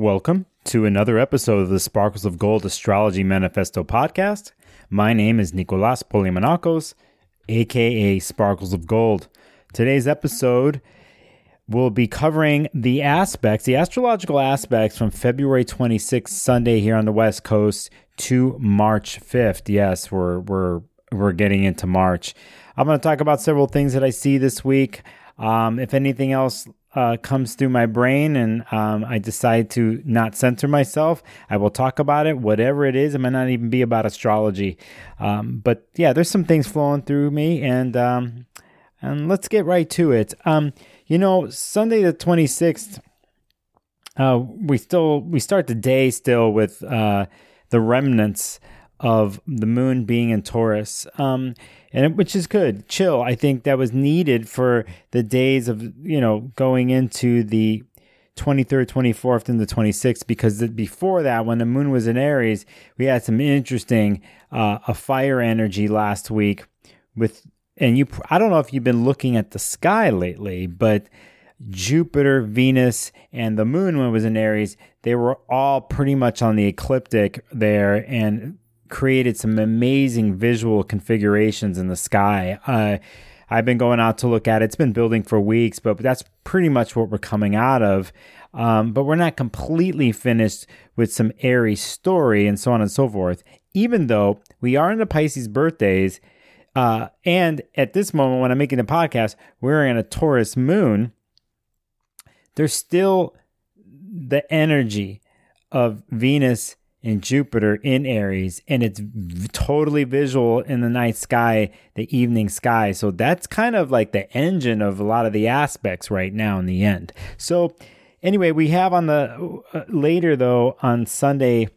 Welcome to another episode of the Sparkles of Gold Astrology Manifesto podcast. My name is Nicolas Polymenakos, aka Sparkles of Gold. Today's episode will be covering the aspects, the astrological aspects from February 26th, Sunday here on the West Coast, to March 5th. Yes, we're we're we're getting into March. I'm going to talk about several things that I see this week. Um, if anything else uh, comes through my brain and um, I decide to not center myself, I will talk about it, whatever it is. It might not even be about astrology. Um, but yeah, there's some things flowing through me, and um, and let's get right to it. Um, you know, Sunday the 26th, uh, we still we start the day still with uh, the remnants of the moon being in Taurus. And which is good. Chill. I think that was needed for the days of you know going into the 23rd, 24th, and the 26th because before that, when the moon was in Aries, we had some interesting uh, a fire energy last week with and you. I don't know if you've been looking at the sky lately, but. Jupiter, Venus, and the moon when it was in Aries, they were all pretty much on the ecliptic there. And created some amazing visual configurations in the sky. Uh, I've been going out to look at it. It's been building for weeks, but that's pretty much what we're coming out of. Um, but we're not completely finished with some airy story and so on and so forth, even though we are in the Pisces birthdays. Uh, and at this moment, when I'm making the podcast, we're in a Taurus moon. There's still the energy of Venus and Jupiter in Aries, and it's v- totally visual in the night sky, the evening sky. So that's kind of like the engine of a lot of the aspects right now in the end. So, anyway, we have on the uh, later though on Sunday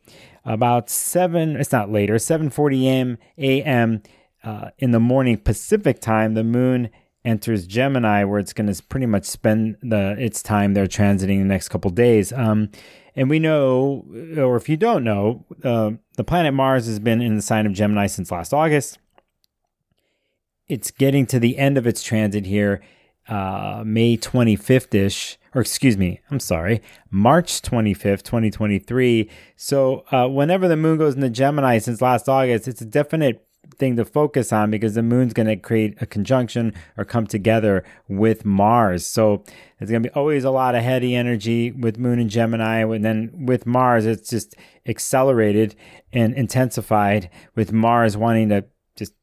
about seven. It's not later, seven forty a.m. a.m. Uh, in the morning Pacific time. The moon enters Gemini, where it's going to pretty much spend the its time there transiting the next couple days. Um, and we know, or if you don't know, uh, the planet Mars has been in the sign of Gemini since last August. It's getting to the end of its transit here, uh, May 25th ish, or excuse me, I'm sorry, March 25th, 2023. So, uh, whenever the moon goes into Gemini since last August, it's a definite thing to focus on because the moon's going to create a conjunction or come together with Mars. So there's going to be always a lot of heady energy with Moon and Gemini. And then with Mars, it's just accelerated and intensified with Mars wanting to just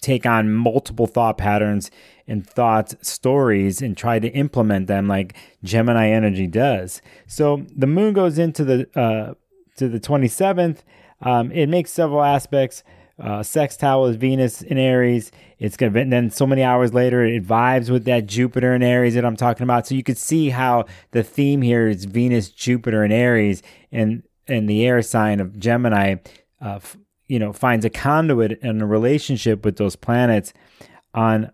take on multiple thought patterns and thought stories and try to implement them like Gemini energy does. So the moon goes into the, uh, to the 27th. Um, it makes several aspects uh, sextile is Venus in Aries. It's gonna and then so many hours later it vibes with that Jupiter in Aries that I'm talking about. So you could see how the theme here is Venus, Jupiter, and Aries, and and the air sign of Gemini, uh, f- you know, finds a conduit and a relationship with those planets on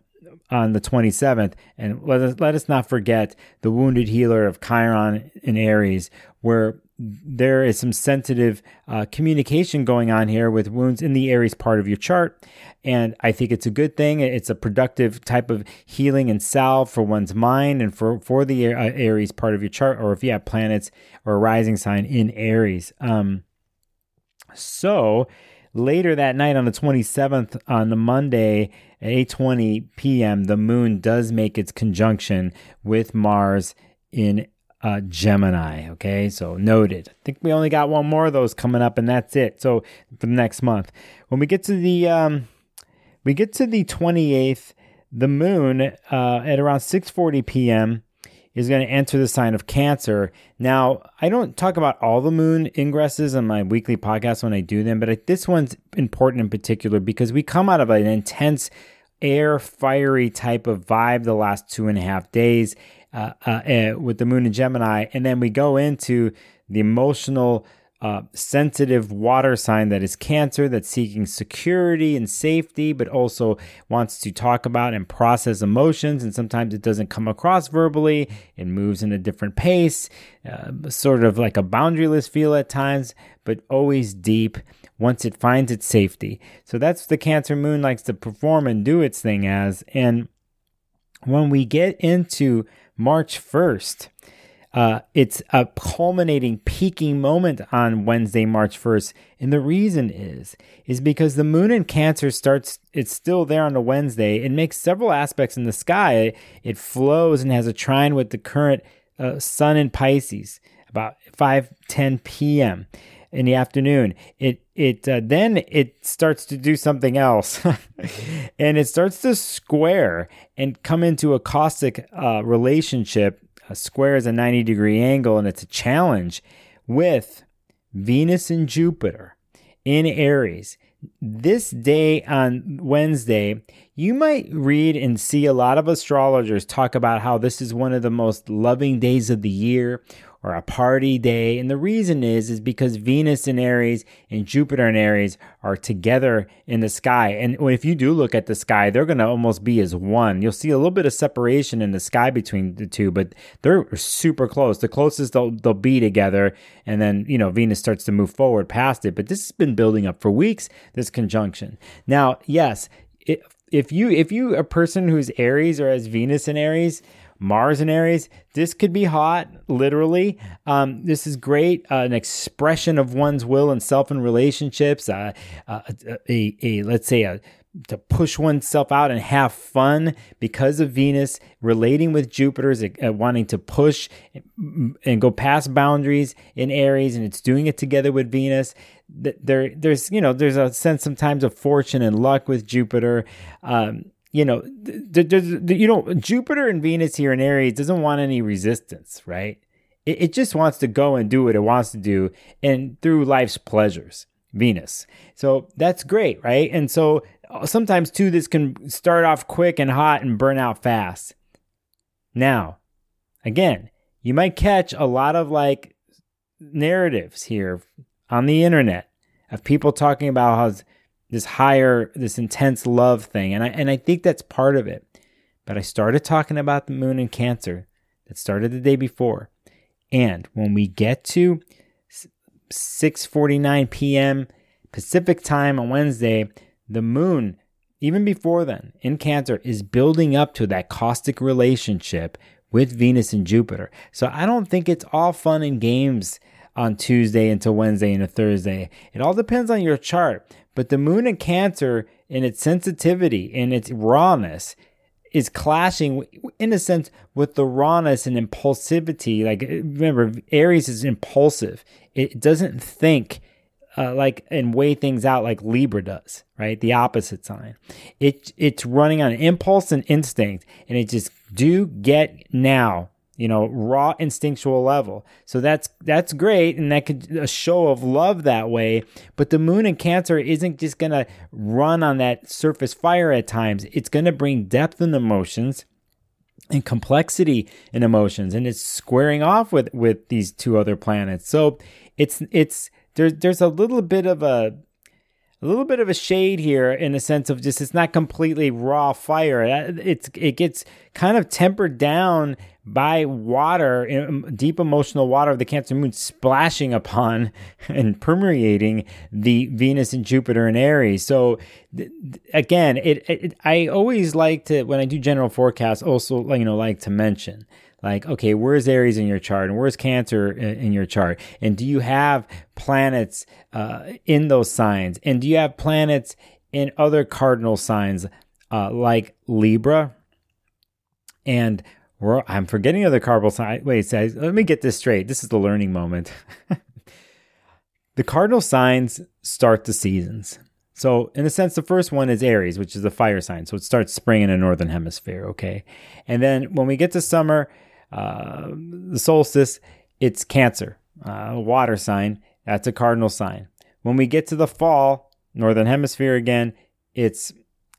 on the 27th. And let us let us not forget the wounded healer of Chiron in Aries, where there is some sensitive uh, communication going on here with wounds in the Aries part of your chart. And I think it's a good thing. It's a productive type of healing and salve for one's mind and for, for the uh, Aries part of your chart, or if you have planets or a rising sign in Aries. Um, so later that night on the 27th, on the Monday at 8.20 p.m., the moon does make its conjunction with Mars in uh, Gemini. Okay, so noted. I think we only got one more of those coming up, and that's it. So for the next month, when we get to the um, we get to the twenty eighth, the moon uh, at around six forty p.m. is going to enter the sign of Cancer. Now, I don't talk about all the moon ingresses on my weekly podcast when I do them, but this one's important in particular because we come out of an intense air fiery type of vibe the last two and a half days uh, uh, uh, with the moon in Gemini, and then we go into the emotional, uh, sensitive water sign that is Cancer, that's seeking security and safety, but also wants to talk about and process emotions. And sometimes it doesn't come across verbally, it moves in a different pace, uh, sort of like a boundaryless feel at times, but always deep once it finds its safety. So that's the Cancer moon likes to perform and do its thing as. And when we get into March 1st, uh, it's a culminating, peaking moment on Wednesday, March 1st. And the reason is, is because the moon in Cancer starts, it's still there on a Wednesday. It makes several aspects in the sky. It flows and has a trine with the current uh, sun in Pisces about 5 10 p.m. in the afternoon. It it uh, then it starts to do something else, and it starts to square and come into a caustic uh, relationship a square is a 90 degree angle and it's a challenge with Venus and Jupiter in Aries. This day on Wednesday, you might read and see a lot of astrologers talk about how this is one of the most loving days of the year or a party day. And the reason is, is because Venus in Aries and Jupiter in Aries are together in the sky. And if you do look at the sky, they're going to almost be as one. You'll see a little bit of separation in the sky between the two, but they're super close. The closest they'll, they'll be together. And then, you know, Venus starts to move forward past it. But this has been building up for weeks, this conjunction. Now, yes, it, if you if you a person who's Aries or has Venus in Aries, Mars in Aries, this could be hot, literally. Um, this is great, uh, an expression of one's will and self in relationships. Uh, uh, a, a, let's say a to push oneself out and have fun because of Venus relating with Jupiter's uh, wanting to push and go past boundaries in Aries, and it's doing it together with Venus. There, there's you know, there's a sense sometimes of fortune and luck with Jupiter. Um, you know, you know, Jupiter and Venus here in Aries doesn't want any resistance, right? It, it just wants to go and do what it wants to do, and through life's pleasures. Venus. So that's great, right? And so uh, sometimes too, this can start off quick and hot and burn out fast. Now, again, you might catch a lot of like narratives here on the internet of people talking about how this higher, this intense love thing. And I, and I think that's part of it. But I started talking about the moon and Cancer that started the day before. And when we get to 6:49 p.m. Pacific time on Wednesday, the moon even before then in Cancer is building up to that caustic relationship with Venus and Jupiter. So I don't think it's all fun and games on Tuesday until Wednesday and a Thursday. It all depends on your chart. But the moon in Cancer, in its sensitivity, in its rawness, is clashing in a sense with the rawness and impulsivity. Like remember, Aries is impulsive. It doesn't think uh, like and weigh things out like Libra does, right? The opposite sign. It it's running on impulse and instinct, and it just do get now you know, raw instinctual level. So that's that's great, and that could a show of love that way. But the moon in Cancer isn't just gonna run on that surface fire at times. It's gonna bring depth in emotions and complexity in emotions, and it's squaring off with with these two other planets. So it's it's there's there's a little bit of a a little bit of a shade here in the sense of just it's not completely raw fire. It's it gets kind of tempered down by water, deep emotional water of the Cancer Moon splashing upon and permeating the Venus and Jupiter and Aries. So again, it, it I always like to when I do general forecasts, also you know like to mention like okay where's aries in your chart and where's cancer in your chart and do you have planets uh, in those signs and do you have planets in other cardinal signs uh, like libra and I'm forgetting other cardinal signs. Wait, let me get this straight. This is the learning moment. the cardinal signs start the seasons. So, in a sense, the first one is Aries, which is the fire sign. So it starts spring in the northern hemisphere. Okay, and then when we get to summer, uh, the solstice, it's Cancer, uh, water sign. That's a cardinal sign. When we get to the fall, northern hemisphere again, it's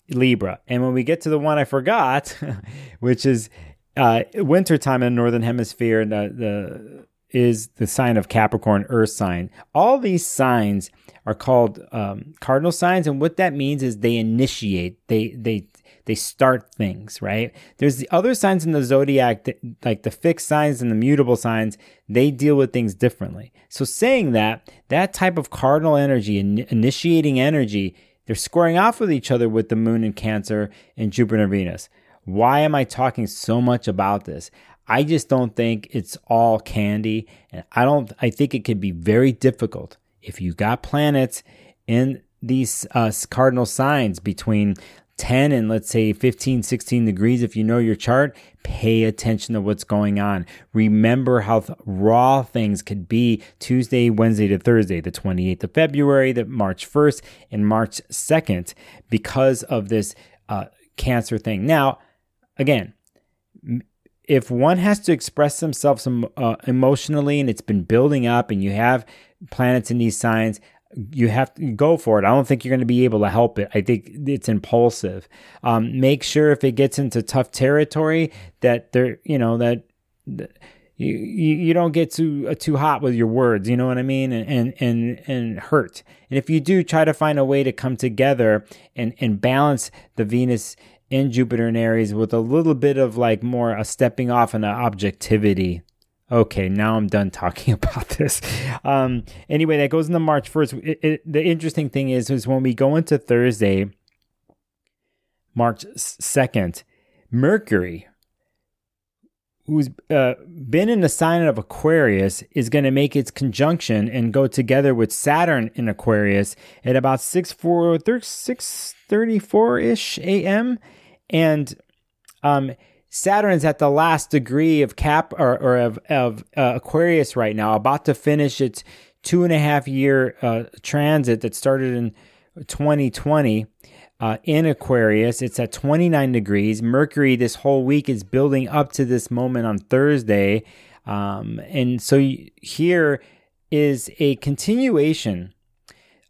Libra. And when we get to the one I forgot, which is uh, wintertime in the northern hemisphere, the, the is the sign of Capricorn, Earth sign. All these signs are called um, cardinal signs, and what that means is they initiate, they they they start things. Right? There's the other signs in the zodiac, that, like the fixed signs and the mutable signs. They deal with things differently. So saying that, that type of cardinal energy, in, initiating energy, they're squaring off with each other with the Moon in Cancer and Jupiter and Venus. Why am I talking so much about this? I just don't think it's all candy. And I don't, I think it could be very difficult if you got planets in these uh, cardinal signs between 10 and let's say 15, 16 degrees, if you know your chart, pay attention to what's going on. Remember how th- raw things could be Tuesday, Wednesday to Thursday, the 28th of February, the March 1st, and March 2nd, because of this uh, cancer thing. Now, again, if one has to express themselves uh, emotionally and it's been building up and you have planets in these signs, you have to go for it. I don't think you're going to be able to help it. I think it's impulsive. Um, make sure if it gets into tough territory that there, you know, that, that you, you don't get too uh, too hot with your words. You know what I mean? And, and and and hurt. And if you do, try to find a way to come together and and balance the Venus in Jupiter and Aries with a little bit of like more a stepping off and an objectivity Okay, now I'm done talking about this. Um, anyway, that goes into March 1st. It, it, the interesting thing is, is when we go into Thursday, March 2nd, Mercury, who's uh, been in the sign of Aquarius, is going to make its conjunction and go together with Saturn in Aquarius at about 6 34 ish a.m. And um, Saturn's at the last degree of Cap or, or of, of uh, Aquarius right now, about to finish its two and a half year uh, transit that started in 2020 uh, in Aquarius. It's at 29 degrees. Mercury this whole week is building up to this moment on Thursday. Um, and so here is a continuation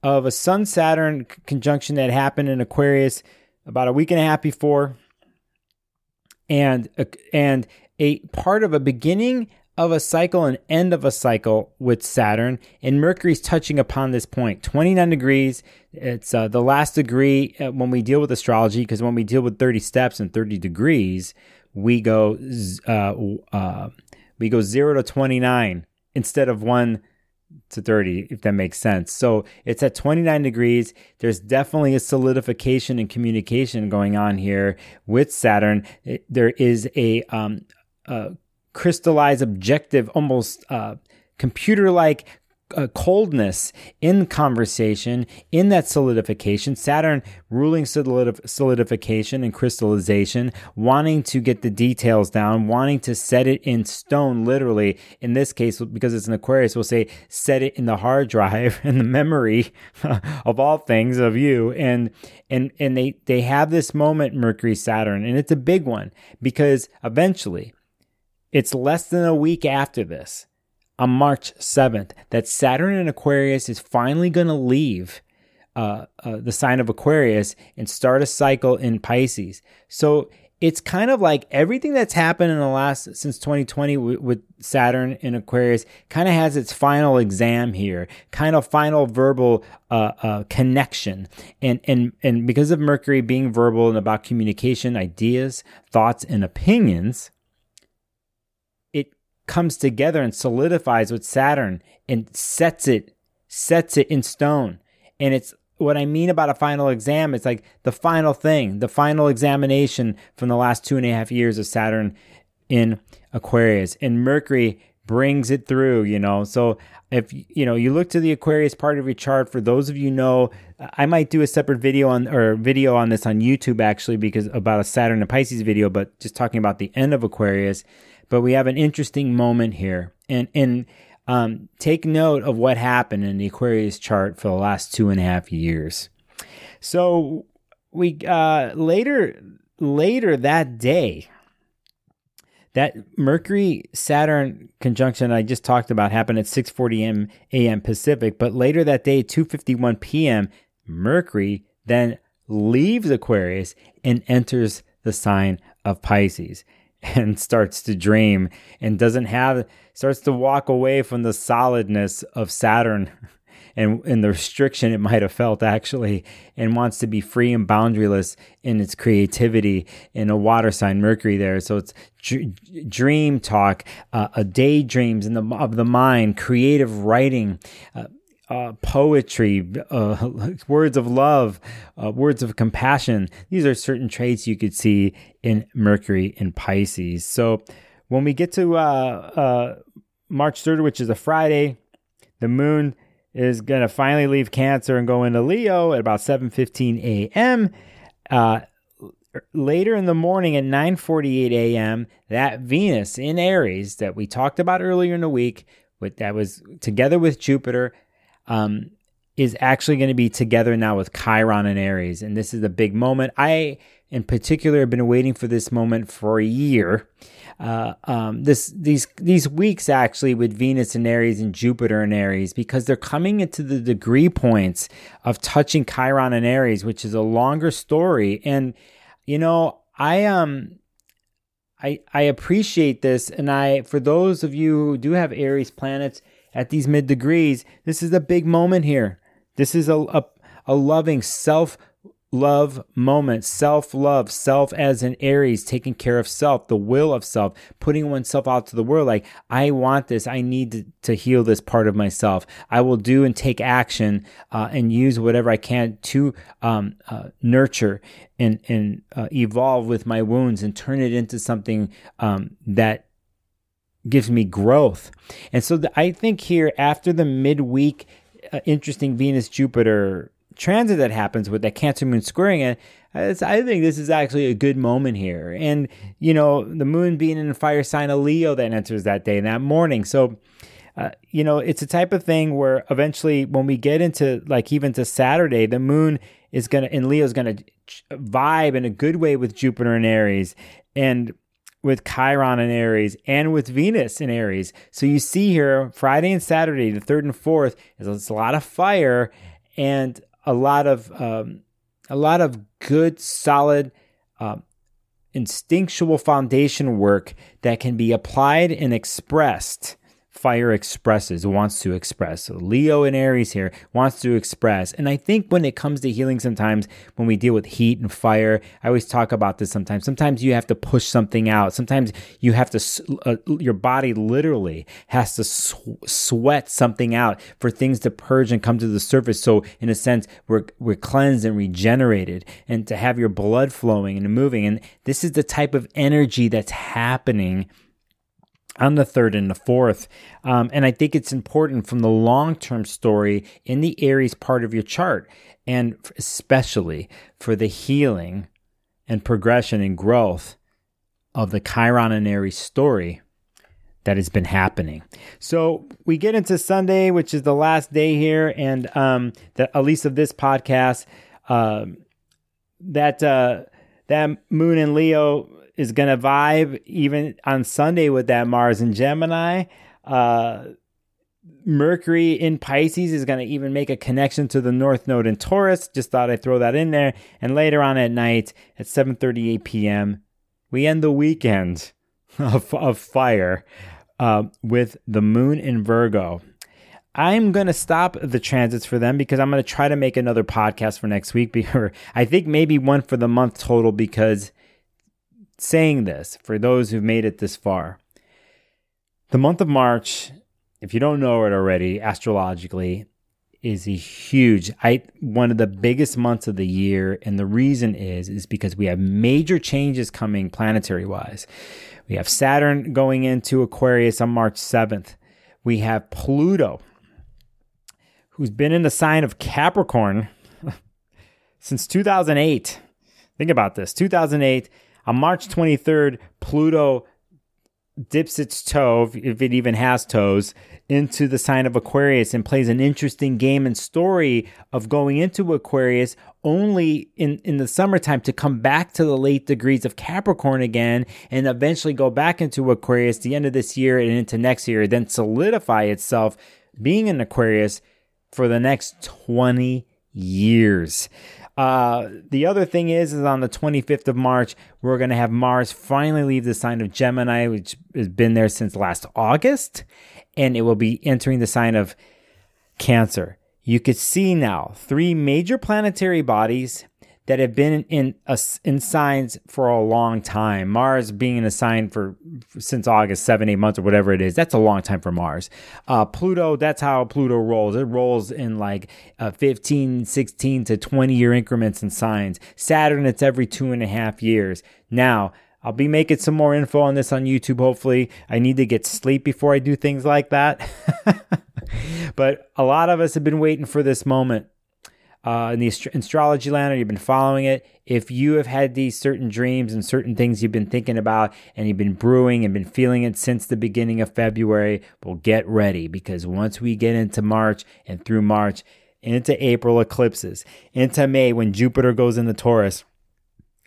of a Sun Saturn conjunction that happened in Aquarius about a week and a half before and and a part of a beginning of a cycle and end of a cycle with Saturn, and Mercury's touching upon this point. 29 degrees. It's uh, the last degree uh, when we deal with astrology, because when we deal with 30 steps and 30 degrees, we go uh, uh, we go zero to 29 instead of one to 30, if that makes sense. So it's at 29 degrees. There's definitely a solidification and communication going on here with Saturn. It, there is a, um, a crystallized objective, almost uh, computer like uh, coldness in conversation, in that solidification, Saturn ruling solidif- solidification and crystallization, wanting to get the details down, wanting to set it in stone, literally. In this case, because it's an Aquarius, we'll say set it in the hard drive and the memory of all things of you. And and and they they have this moment, Mercury Saturn, and it's a big one because eventually, it's less than a week after this on March 7th that Saturn in Aquarius is finally going to leave uh, uh, the sign of Aquarius and start a cycle in Pisces. So it's kind of like everything that's happened in the last since 2020 w- with Saturn in Aquarius kind of has its final exam here, kind of final verbal uh, uh, connection, and and and because of Mercury being verbal and about communication, ideas, thoughts, and opinions, comes together and solidifies with Saturn and sets it sets it in stone. And it's what I mean about a final exam, it's like the final thing, the final examination from the last two and a half years of Saturn in Aquarius. And Mercury brings it through, you know. So if you know you look to the Aquarius part of your chart, for those of you know, I might do a separate video on or video on this on YouTube actually because about a Saturn and Pisces video, but just talking about the end of Aquarius. But we have an interesting moment here, and and um, take note of what happened in the Aquarius chart for the last two and a half years. So we uh, later later that day, that Mercury Saturn conjunction I just talked about happened at 6:40 a.m. Pacific, but later that day, 2:51 p.m., Mercury then leaves Aquarius and enters the sign of Pisces and starts to dream and doesn't have starts to walk away from the solidness of Saturn and, and the restriction it might have felt actually and wants to be free and boundaryless in its creativity in a water sign Mercury there. So it's dr- dream talk uh, a daydreams in the of the mind creative writing uh, uh, poetry, uh, words of love, uh, words of compassion. These are certain traits you could see in Mercury in Pisces. So when we get to uh, uh, March 3rd, which is a Friday, the moon is going to finally leave Cancer and go into Leo at about 7:15 a.m. Uh, later in the morning at 9:48 a.m., that Venus in Aries that we talked about earlier in the week, with that was together with Jupiter, um, is actually going to be together now with Chiron and Aries, and this is a big moment. I, in particular, have been waiting for this moment for a year. Uh, um, this these these weeks actually with Venus and Aries and Jupiter and Aries because they're coming into the degree points of touching Chiron and Aries, which is a longer story. And you know, I um I I appreciate this, and I for those of you who do have Aries planets at these mid degrees, this is a big moment here. This is a a, a loving self love moment, self love, self as an Aries, taking care of self, the will of self, putting oneself out to the world. Like, I want this. I need to, to heal this part of myself. I will do and take action uh, and use whatever I can to um, uh, nurture and, and uh, evolve with my wounds and turn it into something um, that gives me growth. And so the, I think here after the midweek, uh, interesting Venus Jupiter transit that happens with that Cancer moon squaring it, I think this is actually a good moment here. And, you know, the moon being in the fire sign of Leo that enters that day and that morning. So, uh, you know, it's a type of thing where eventually when we get into like even to Saturday, the moon is going to, and Leo's going to vibe in a good way with Jupiter and Aries and with Chiron and Aries and with Venus in Aries. So you see here Friday and Saturday, the third and fourth, is a lot of fire and a lot of um, a lot of good, solid, uh, instinctual foundation work that can be applied and expressed fire expresses, wants to express. Leo and Aries here wants to express. And I think when it comes to healing, sometimes when we deal with heat and fire, I always talk about this sometimes. Sometimes you have to push something out. Sometimes you have to, uh, your body literally has to sw- sweat something out for things to purge and come to the surface. So in a sense, we're, we're cleansed and regenerated and to have your blood flowing and moving. And this is the type of energy that's happening on the third and the fourth. Um, and I think it's important from the long term story in the Aries part of your chart, and especially for the healing and progression and growth of the Chiron and Aries story that has been happening. So we get into Sunday, which is the last day here, and um, the, at least of this podcast, uh, that uh, that Moon and Leo is going to vibe even on Sunday with that Mars and Gemini. Uh, Mercury in Pisces is going to even make a connection to the North Node in Taurus. Just thought I'd throw that in there. And later on at night at 7:38 p.m., we end the weekend of, of fire uh, with the Moon in Virgo. I'm going to stop the transits for them because I'm going to try to make another podcast for next week. I think maybe one for the month total because saying this for those who've made it this far. The month of March, if you don't know it already, astrologically, is a huge I one of the biggest months of the year and the reason is is because we have major changes coming planetary wise. We have Saturn going into Aquarius on March 7th. We have Pluto who's been in the sign of Capricorn since 2008. Think about this. 2008 on March 23rd, Pluto dips its toe, if it even has toes, into the sign of Aquarius and plays an interesting game and story of going into Aquarius only in, in the summertime to come back to the late degrees of Capricorn again and eventually go back into Aquarius the end of this year and into next year, then solidify itself being in Aquarius for the next 20 years. Uh, the other thing is, is on the 25th of March, we're going to have Mars finally leave the sign of Gemini, which has been there since last August, and it will be entering the sign of Cancer. You could see now three major planetary bodies that have been in in signs for a long time. Mars being in a sign for, for, since August, seven, eight months or whatever it is. That's a long time for Mars. Uh, Pluto, that's how Pluto rolls. It rolls in like uh, 15, 16 to 20 year increments in signs. Saturn, it's every two and a half years. Now, I'll be making some more info on this on YouTube, hopefully. I need to get sleep before I do things like that. but a lot of us have been waiting for this moment. Uh, in the astrology land, or you've been following it, if you have had these certain dreams and certain things you've been thinking about and you've been brewing and been feeling it since the beginning of February, well, get ready because once we get into March and through March, into April eclipses, into May when Jupiter goes into Taurus,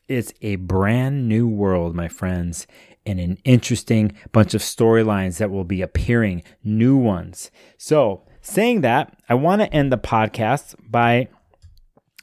it's a brand new world, my friends, and an interesting bunch of storylines that will be appearing, new ones. So, saying that, I want to end the podcast by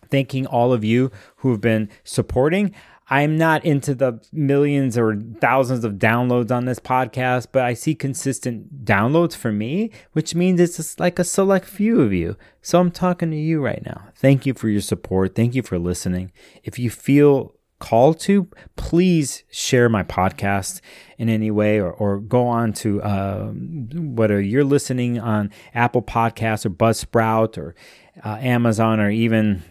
thanking all of you who have been supporting. I'm not into the millions or thousands of downloads on this podcast, but I see consistent downloads for me, which means it's just like a select few of you. So I'm talking to you right now. Thank you for your support. Thank you for listening. If you feel called to, please share my podcast in any way or, or go on to uh, whether you're listening on Apple Podcasts or Buzzsprout or uh, Amazon or even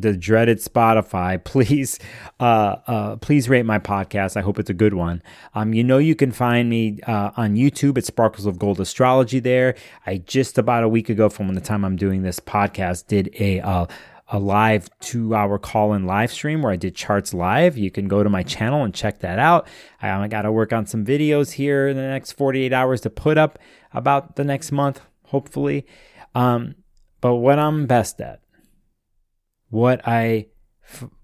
the dreaded Spotify, please, uh, uh, please rate my podcast. I hope it's a good one. Um, you know, you can find me uh, on YouTube at Sparkles of Gold Astrology. There, I just about a week ago, from the time I'm doing this podcast, did a uh, a live two hour call in live stream where I did charts live. You can go to my channel and check that out. I got to work on some videos here in the next 48 hours to put up about the next month, hopefully. Um, but what I'm best at what I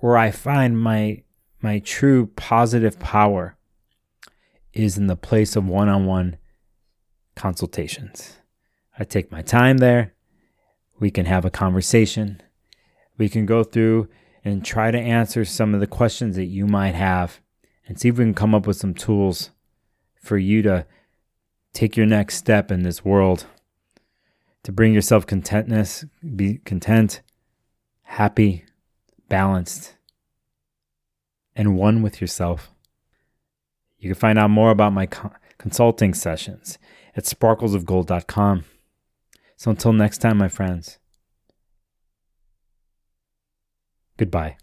where I find my my true positive power is in the place of one-on-one consultations. I take my time there. We can have a conversation. We can go through and try to answer some of the questions that you might have and see if we can come up with some tools for you to take your next step in this world to bring yourself contentness, be content, happy, balanced, and one with yourself. You can find out more about my consulting sessions at sparklesofgold.com. So until next time, my friends, goodbye.